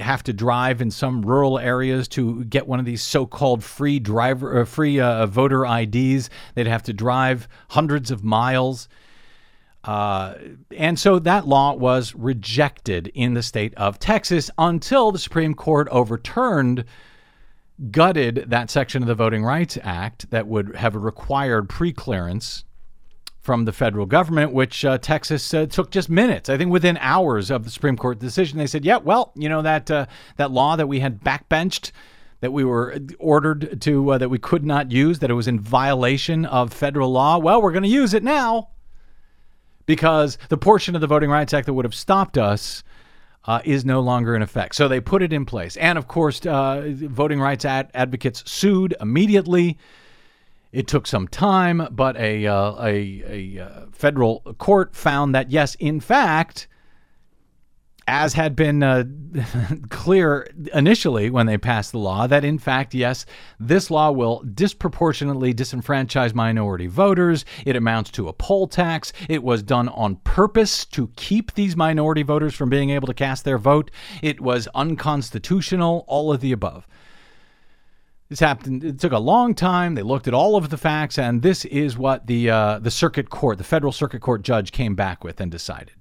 B: have to drive in some rural areas to get one of these so-called free driver, uh, free uh, voter IDs. They'd have to drive hundreds of miles. Uh, and so that law was rejected in the state of Texas until the Supreme Court overturned, gutted that section of the Voting Rights Act that would have required preclearance from the federal government, which uh, Texas uh, took just minutes. I think within hours of the Supreme Court decision, they said, "Yeah, well, you know that uh, that law that we had backbenched." That we were ordered to, uh, that we could not use, that it was in violation of federal law. Well, we're going to use it now because the portion of the Voting Rights Act that would have stopped us uh, is no longer in effect. So they put it in place. And of course, uh, voting rights ad- advocates sued immediately. It took some time, but a, uh, a, a uh, federal court found that, yes, in fact, as had been uh, clear initially when they passed the law, that in fact, yes, this law will disproportionately disenfranchise minority voters. It amounts to a poll tax. It was done on purpose to keep these minority voters from being able to cast their vote. It was unconstitutional, all of the above. This happened. It took a long time. They looked at all of the facts, and this is what the uh, the circuit court, the federal circuit court judge, came back with and decided.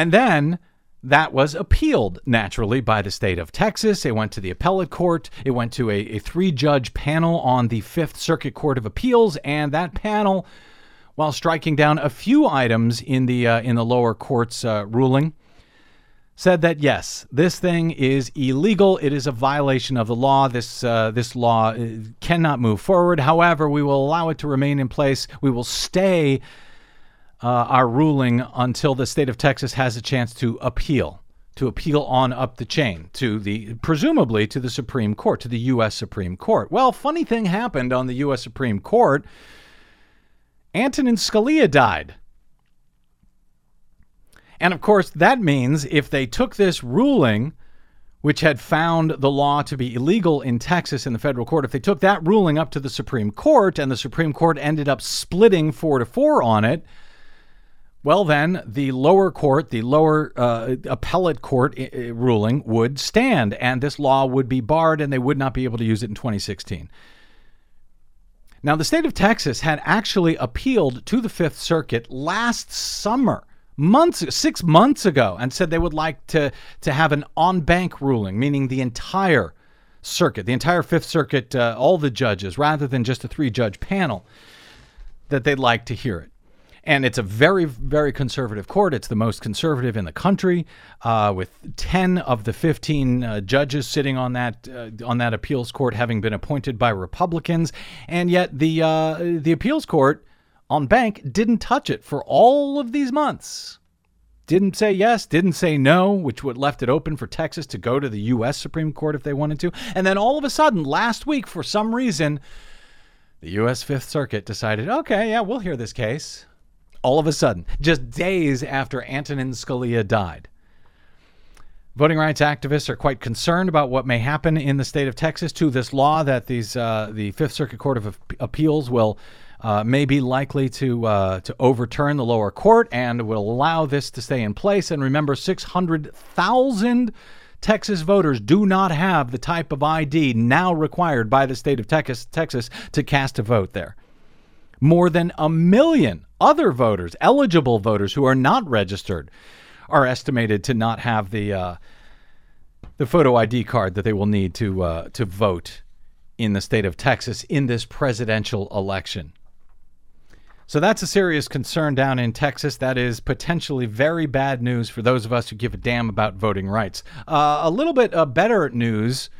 B: And then that was appealed naturally by the state of Texas. It went to the appellate court. It went to a, a three judge panel on the Fifth Circuit Court of Appeals, and that panel while striking down a few items in the uh, in the lower court's uh, ruling, said that yes, this thing is illegal. It is a violation of the law. This uh, this law uh, cannot move forward. However, we will allow it to remain in place. We will stay uh, our ruling until the state of Texas has a chance to appeal, to appeal on up the chain to the presumably to the Supreme Court, to the U.S. Supreme Court. Well, funny thing happened on the U.S. Supreme Court. Antonin Scalia died. And of course, that means if they took this ruling, which had found the law to be illegal in Texas in the federal court, if they took that ruling up to the Supreme Court and the Supreme Court ended up splitting four to four on it, well, then the lower court, the lower uh, appellate court uh, ruling would stand, and this law would be barred, and they would not be able to use it in 2016. Now, the state of Texas had actually appealed to the Fifth Circuit last summer, months, six months ago, and said they would like to to have an en banc ruling, meaning the entire circuit, the entire Fifth Circuit, uh, all the judges, rather than just a three judge panel, that they'd like to hear it. And it's a very, very conservative court. It's the most conservative in the country, uh, with ten of the fifteen uh, judges sitting on that uh, on that appeals court having been appointed by Republicans. And yet the uh, the appeals court en banc didn't touch it for all of these months. Didn't say yes, didn't say no, which would left it open for Texas to go to the U.S. Supreme Court if they wanted to. And then all of a sudden, last week, for some reason, the U.S. Fifth Circuit decided, okay, yeah, we'll hear this case all of a sudden, just days after Antonin Scalia died. Voting rights activists are quite concerned about what may happen in the state of Texas to this law that these uh, the Fifth Circuit Court of Appeals will uh, may be likely to uh, to overturn the lower court and will allow this to stay in place. And remember, six hundred thousand Texas voters do not have the type of ID now required by the state of Texas Texas to cast a vote there more than a million other voters, eligible voters who are not registered, are estimated to not have the uh, the photo ID card that they will need to uh, to vote in the state of Texas in this presidential election. So that's a serious concern down in Texas. That is potentially very bad news for those of us who give a damn about voting rights. Uh, a little bit uh, better news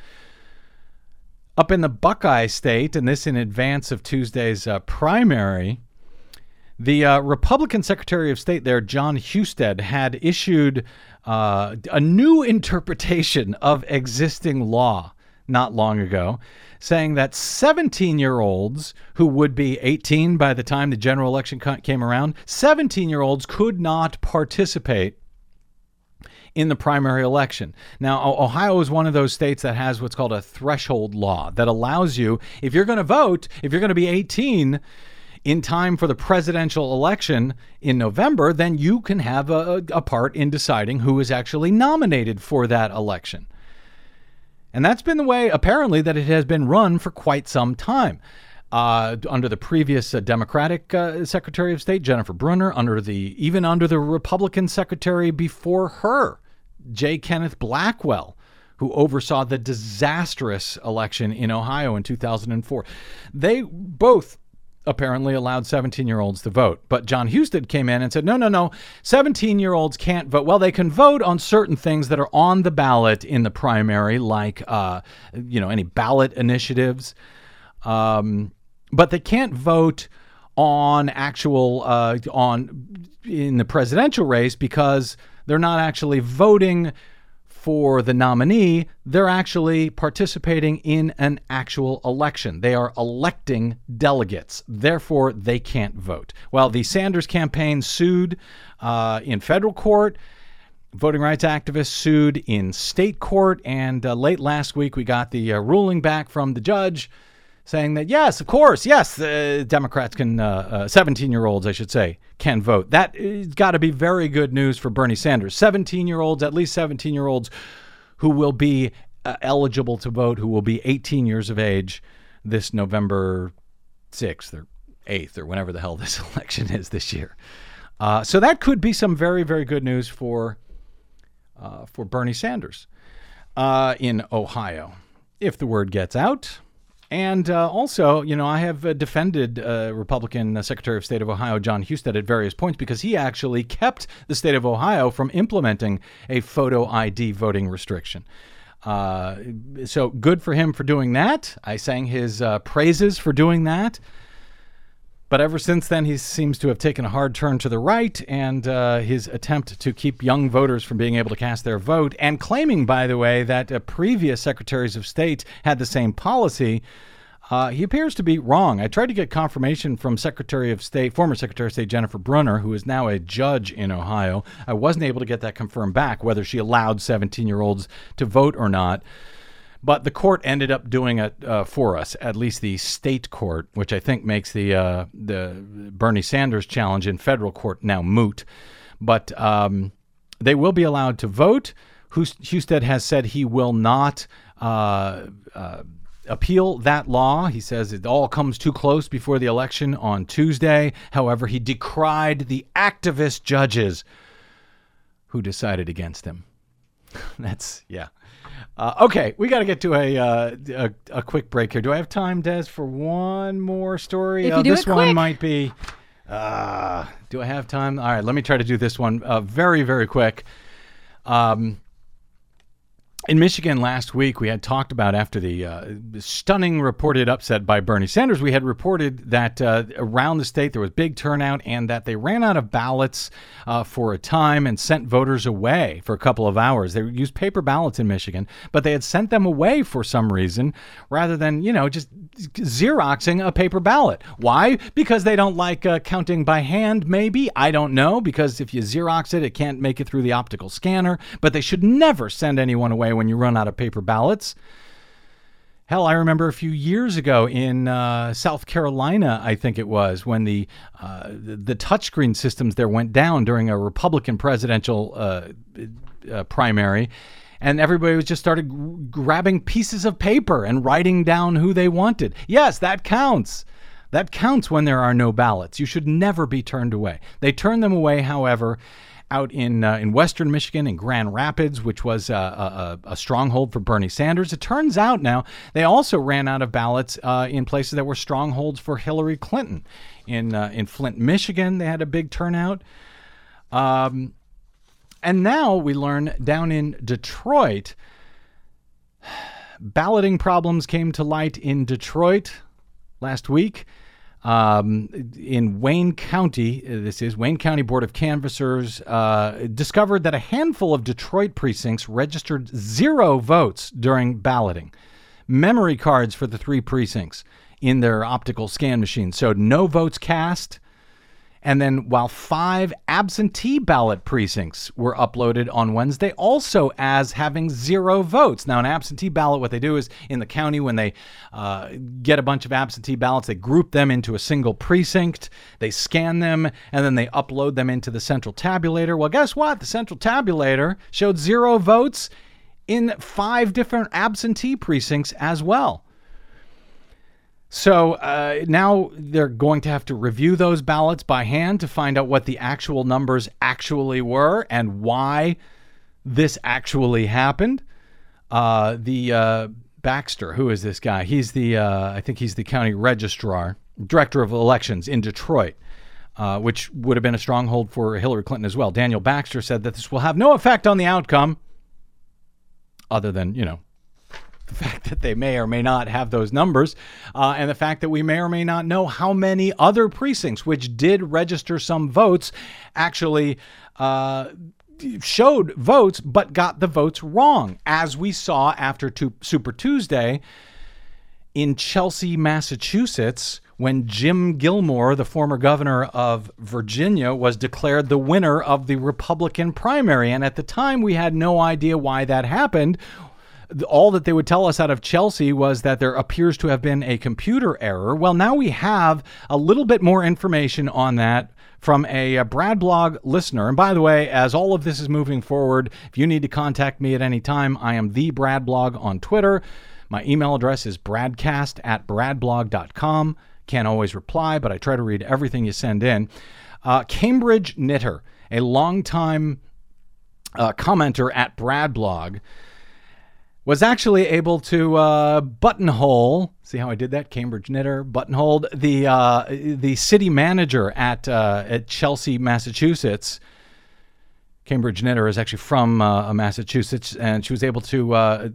B: up in the Buckeye State, and this in advance of Tuesday's uh, primary, the uh, Republican Secretary of State there, John Husted, had issued uh, a new interpretation of existing law not long ago, saying that 17 year olds who would be 18 by the time the general election came around, 17 year olds could not participate in the primary election. Now, Ohio is one of those states that has what's called a threshold law that allows you, if you're going to vote, if you're going to be 18, in time for the presidential election in November, then you can have a, a, part in deciding who is actually nominated for that election. And that's been the way, apparently, that it has been run for quite some time. Uh, under the previous uh, Democratic uh, Secretary of State, Jennifer Brunner, under the even under the Republican Secretary before her, J. Kenneth Blackwell, who oversaw the disastrous election in Ohio in 2004. They both apparently allowed 17 year olds to vote. But John Husted came in and said, no, no, no, 17 year olds can't vote. Well, they can vote on certain things that are on the ballot in the primary, like, uh, you know, any ballot initiatives. Um, but they can't vote on actual, uh, on in the presidential race because they're not actually voting for the nominee, they're actually participating in an actual election. They are electing delegates. Therefore, they can't vote. Well, the Sanders campaign sued uh, in federal court. Voting rights activists sued in state court. And uh, late last week, we got the uh, ruling back from the judge saying that yes, of course, yes, uh, Democrats can, uh, 17 uh, year olds, I should say, can vote. That has got to be very good news for Bernie Sanders. 17 year olds, at least 17 year olds, who will be eligible to vote, who will be 18 years of age this November 6th or 8th or whenever the hell this election is this year. So that could be some very, very good news for for Bernie Sanders in Ohio. If the word gets out, And uh, also, you know, I have uh, defended uh, Republican uh, Secretary of State of Ohio John Husted at various points because he actually kept the state of Ohio from implementing a photo ID voting restriction. Uh, so good for him for doing that. I sang his uh, praises for doing that. But ever since then, he seems to have taken a hard turn to the right, and uh, his attempt to keep young voters from being able to cast their vote, and claiming, by the way, that uh, previous secretaries of state had the same policy. Uh, he appears to be wrong. I tried to get confirmation from Secretary of State, former Secretary of State Jennifer Brunner, who is now a judge in Ohio. I wasn't able to get that confirmed back, whether she allowed 17 year olds to vote or not. But the court ended up doing it uh, for us, at least the state court, which I think makes the uh, the Bernie Sanders challenge in federal court now moot. But um, they will be allowed to vote. Husted has said he will not. Uh, uh, appeal that law. He says it all comes too close before the election on Tuesday. However, he decried the activist judges who decided against him. That's, yeah. Uh, okay, we got to get to a, uh, a a quick break here. Do I have time, Des, for one more story? Uh, this one might be. Uh, do I have time? All right, let me try to do this one uh, very, very quick. Um, in Michigan last week, we had talked about after the uh, stunning reported upset by Bernie Sanders, we had reported that uh, around the state there was big turnout and that they ran out of ballots uh, for a time and sent voters away for a couple of hours. They used paper ballots in Michigan, but they had sent them away for some reason rather than, you know, just Xeroxing a paper ballot. Why? Because they don't like uh, counting by hand, maybe. I don't know. Because if you Xerox it, it can't make it through the optical scanner. But they should never send anyone away when you run out of paper ballots. Hell, I remember a few years ago in uh, South Carolina, I think it was, when the uh, the, touchscreen systems there went down during a Republican presidential uh, uh, primary, and everybody was just started g- grabbing pieces of paper and writing down who they wanted. Yes, that counts. That counts when there are no ballots. You should never be turned away. They turned them away, however, out in uh, in Western Michigan in Grand Rapids, which was uh, a, a, stronghold for Bernie Sanders. It turns out now they also ran out of ballots uh, in places that were strongholds for Hillary Clinton. In uh, in Flint, Michigan, they had a big turnout. Um, and now we learn down in Detroit, balloting problems came to light in Detroit last week. Um, in Wayne County, uh, this is Wayne County Board of Canvassers, uh, discovered that a handful of Detroit precincts registered zero votes during balloting. Memory cards for the three precincts in their optical scan machines showed no votes cast. And then, while five absentee ballot precincts were uploaded on Wednesday, also as having zero votes. Now, an absentee ballot, what they do is in the county, when they uh, get a bunch of absentee ballots, they group them into a single precinct, they scan them, and then they upload them into the central tabulator. Well, guess what? The central tabulator showed zero votes in five different absentee precincts as well. So uh, now they're going to have to review those ballots by hand to find out what the actual numbers actually were and why this actually happened. Uh, the uh, Baxter, who is this guy? He's the, uh, I think he's the county registrar, director of elections in Detroit. Uh, which would have been a stronghold for Hillary Clinton as well. Daniel Baxter said that this will have no effect on the outcome, other than, you know, the fact that they may or may not have those numbers, uh, and the fact that we may or may not know how many other precincts, which did register some votes, actually uh, showed votes but got the votes wrong, as we saw after Super Tuesday in Chelsea, Massachusetts, when Jim Gilmore, the former governor of Virginia, was declared the winner of the Republican primary. And at the time, we had no idea why that happened. All that they would tell us out of Chelsea was that there appears to have been a computer error. Well, now we have a little bit more information on that from a, BradBlog listener. And by the way, as all of this is moving forward, if you need to contact me at any time, I am the BradBlog on Twitter. My email address is bradcast at bradblog.com. Can't always reply, but I try to read everything you send in. Uh, Cambridge Knitter, a longtime uh, commenter at Bradblog, was actually able to uh, buttonhole. See how I did that? Cambridge knitter buttonholed the uh, the city manager at uh, at Chelsea, Massachusetts. Cambridge knitter is actually from uh, Massachusetts, and she was able to uh,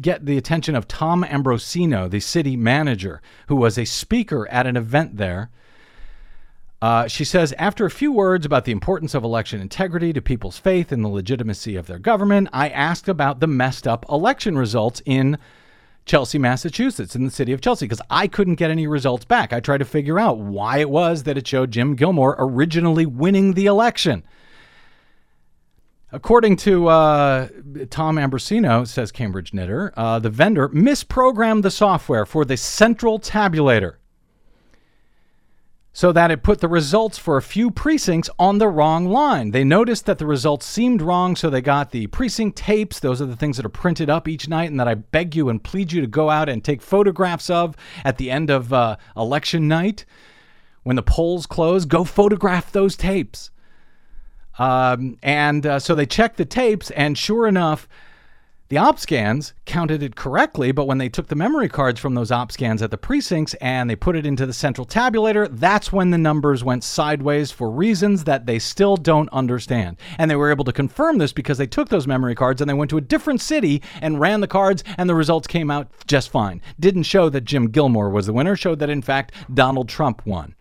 B: get the attention of Tom Ambrosino, the city manager, who was a speaker at an event there. Uh, she says, after a few words about the importance of election integrity to people's faith in the legitimacy of their government, I asked about the messed up election results in Chelsea, Massachusetts, in the city of Chelsea, because I couldn't get any results back. I tried to figure out why it was that it showed Jim Gilmore originally winning the election. According to uh, Tom Ambrosino, says Cambridge Knitter, uh, the vendor misprogrammed the software for the central tabulator so that it put the results for a few precincts on the wrong line. They noticed that the results seemed wrong, so they got the precinct tapes. Those are the things that are printed up each night and that I beg you and plead you to go out and take photographs of at the end of uh, election night. When the polls close, go photograph those tapes. Um, and uh, so they checked the tapes, and sure enough, the op scans counted it correctly, but when they took the memory cards from those op scans at the precincts and they put it into the central tabulator, that's when the numbers went sideways for reasons that they still don't understand. And they were able to confirm this because they took those memory cards and they went to a different city and ran the cards, and the results came out just fine. Didn't show that Jim Gilmore was the winner, showed that in fact Donald Trump won.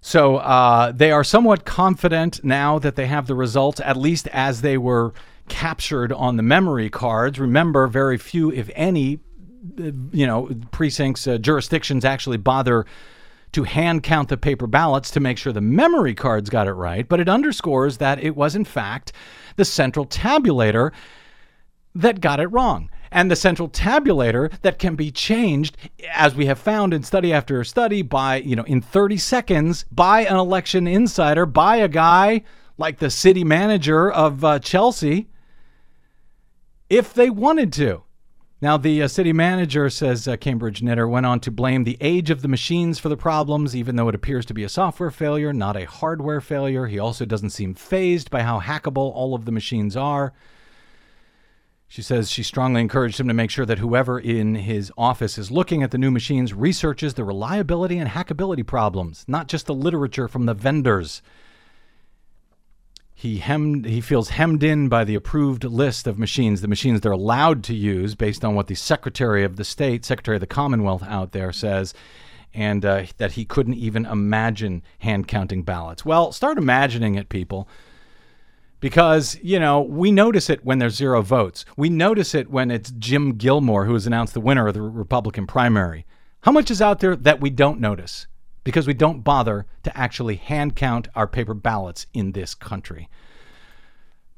B: So uh, they are somewhat confident now that they have the results, at least as they were captured on the memory cards. Remember, very few, if any, uh, you know, precincts, uh, jurisdictions actually bother to hand count the paper ballots to make sure the memory cards got it right. But it underscores that it was, in fact, the central tabulator that got it wrong. And the central tabulator that can be changed, as we have found in study after study, by, you know, in 30 seconds by an election insider, by a guy like the city manager of uh, Chelsea if they wanted to. Now, the uh, city manager says uh, Cambridge Knitter went on to blame the age of the machines for the problems, even though it appears to be a software failure, not a hardware failure. He also doesn't seem fazed by how hackable all of the machines are. She says she strongly encouraged him to make sure that whoever in his office is looking at the new machines researches the reliability and hackability problems, not just the literature from the vendors. He hemmed he feels hemmed in by the approved list of machines, the machines they're allowed to use based on what the Secretary of the State, Secretary of the Commonwealth out there says, and uh, that he couldn't even imagine hand counting ballots. Well, start imagining it, people. Because, you know, we notice it when there's zero votes. We notice it when it's Jim Gilmore who has announced the winner of the Republican primary. How much is out there that we don't notice? Because we don't bother to actually hand count our paper ballots in this country.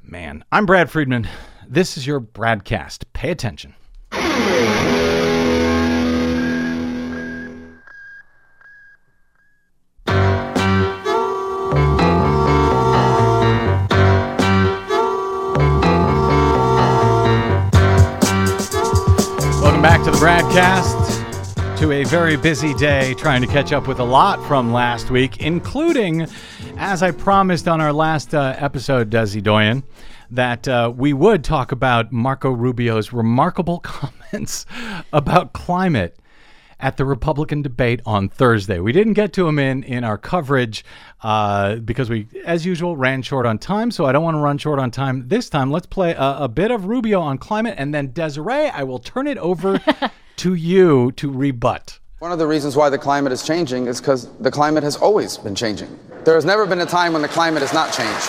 B: Man, I'm Brad Friedman. This is your broadcast. Pay attention. Welcome back to the BradCast to a very busy day trying to catch up with a lot from last week, including, as I promised on our last uh, episode, Desi Doyen, that uh, we would talk about Marco Rubio's remarkable comments about climate at the Republican debate on Thursday. We didn't get to him in in our coverage uh, because we, as usual, ran short on time. So I don't want to run short on time this time. Let's play a, a bit of Rubio on climate, and then Desiree, I will turn it over to you to rebut.
J: One of the reasons why the climate is changing is because the climate has always been changing. There has never been a time when the climate has not changed.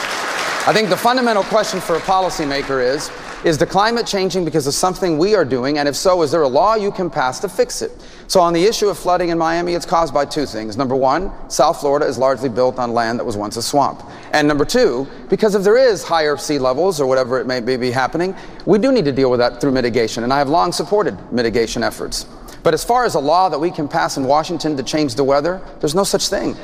J: I think the fundamental question for a policymaker is is the climate changing because of something we are doing? And if so, is there a law you can pass to fix it? So, on the issue of flooding in Miami, it's caused by two things. Number one, South Florida is largely built on land that was once a swamp. And number two, because if there is higher sea levels or whatever it may be happening, we do need to deal with that through mitigation. And I have long supported mitigation efforts. But as far as a law that we can pass in Washington to change the weather, there's no such thing.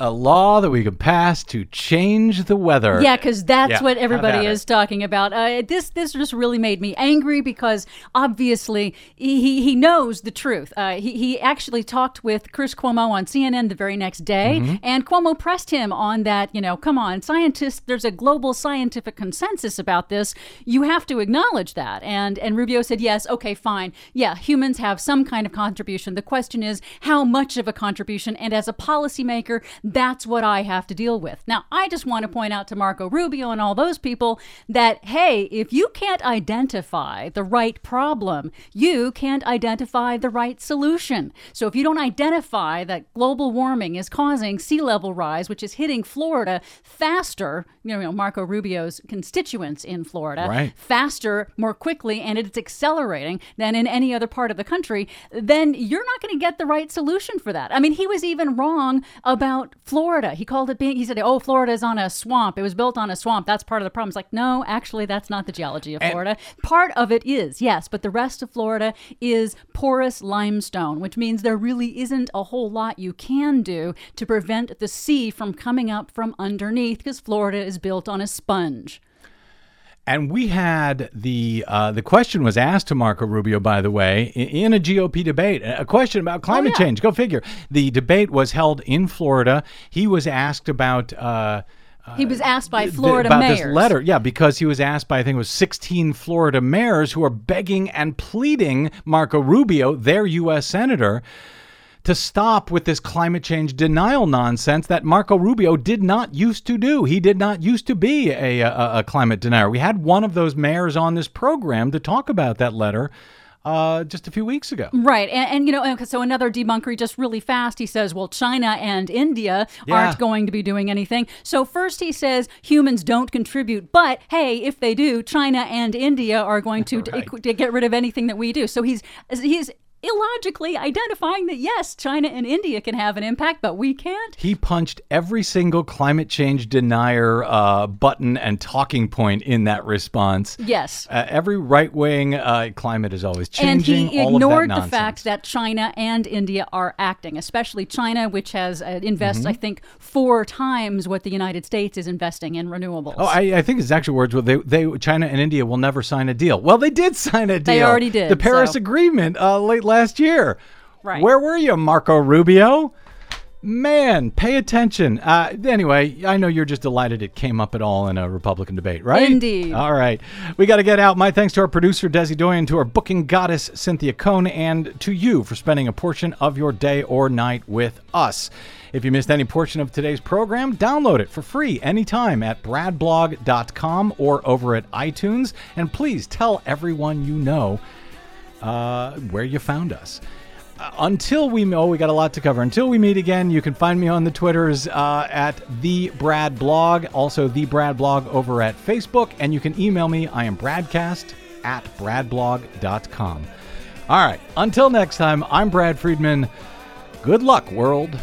B: A law that we could pass to change the weather.
D: Yeah, because that's
B: Yeah,
D: what everybody
B: is it.
D: talking about. Uh, this this just really made me angry because obviously he, he- knows the truth. Uh, he, he actually talked with Chris Cuomo on CNN the very next day,
B: Mhm.
D: and Cuomo pressed him on that. You know, come on, scientists. There's a global scientific consensus about this. You have to acknowledge that. And and Rubio said, yes, okay, fine. Yeah, humans have some kind of contribution. The question is how much of a contribution. And as a policymaker, that's what I have to deal with. Now, I just want to point out to Marco Rubio and all those people that, hey, if you can't identify the right problem, you can't identify the right solution. So if you don't identify that global warming is causing sea level rise, which is hitting Florida faster, you know, Marco Rubio's constituents in Florida,
B: Right.
D: faster, more quickly, and it's accelerating than in any other part of the country, then you're not going to get the right solution for that. I mean, he was even wrong about Florida. He called it being, he said, oh, Florida is on a swamp. It was built on a swamp. That's part of the problem. It's like, no, actually, that's not the geology of Florida. Part of it is, yes, but the rest of Florida is porous limestone, which means there really isn't a whole lot you can do to prevent the sea from coming up from underneath because Florida is built on a sponge.
B: And we had the uh, the question was asked to Marco Rubio, by the way, in a GOP debate. A question about climate
D: Oh, yeah.
B: change. Go figure. The debate was held in Florida. He was asked about. Uh,
D: He was asked by
B: th-
D: Florida
B: about
D: mayors.
B: this letter. Yeah, because he was asked by I think it was 16 Florida mayors who are begging and pleading Marco Rubio, their U.S. senator, to stop with this climate change denial nonsense that Marco Rubio did not used to do. He did not used to be a, a, a climate denier. We had one of those mayors on this program to talk about that letter uh, just a few weeks ago.
D: Right. And, and you know, and so another debunkery just really fast, he says, well, China and India
B: Yeah.
D: aren't going to be doing anything. So first he says humans don't contribute, but hey, if they do, China and India are going to, to get rid of anything that we do. So he's he's illogically identifying that yes, China and India can have an impact, but we can't.
B: He punched every single climate change denier uh, button and talking point in that response.
D: Yes.
B: Uh, every right wing uh, climate is always changing.
D: And he
B: all of that
D: ignored the fact that China and India are acting, especially China, which has uh, invests,
B: Mhm.
D: I think, four times what the United States is investing in renewables.
B: Oh, I, I think his actual words were they, they China and India will never sign a deal. Well, they did sign a deal.
D: They already did,
B: The Paris
D: so-
B: Agreement uh, late last year.
D: Right.
B: Where were you, Marco Rubio? Man, pay attention. Uh, anyway, I know you're just delighted it came up at all in a Republican debate, right?
D: Indeed.
B: All right. We got to get out. My thanks to our producer, Desi Doyen, to our booking goddess, Cynthia Cohn, and to you for spending a portion of your day or night with us. If you missed any portion of today's program, download it for free anytime at bradblog.com or over at iTunes. And please tell everyone you know uh, where you found us. Uh, until we oh we got a lot to cover. Until we meet again, you can find me on the Twitters uh, at the BradBlog, also the BradBlog over at Facebook, and you can email me. I am Bradcast at bradblog.com. All right. Until next time, I'm Brad Friedman. Good luck, world.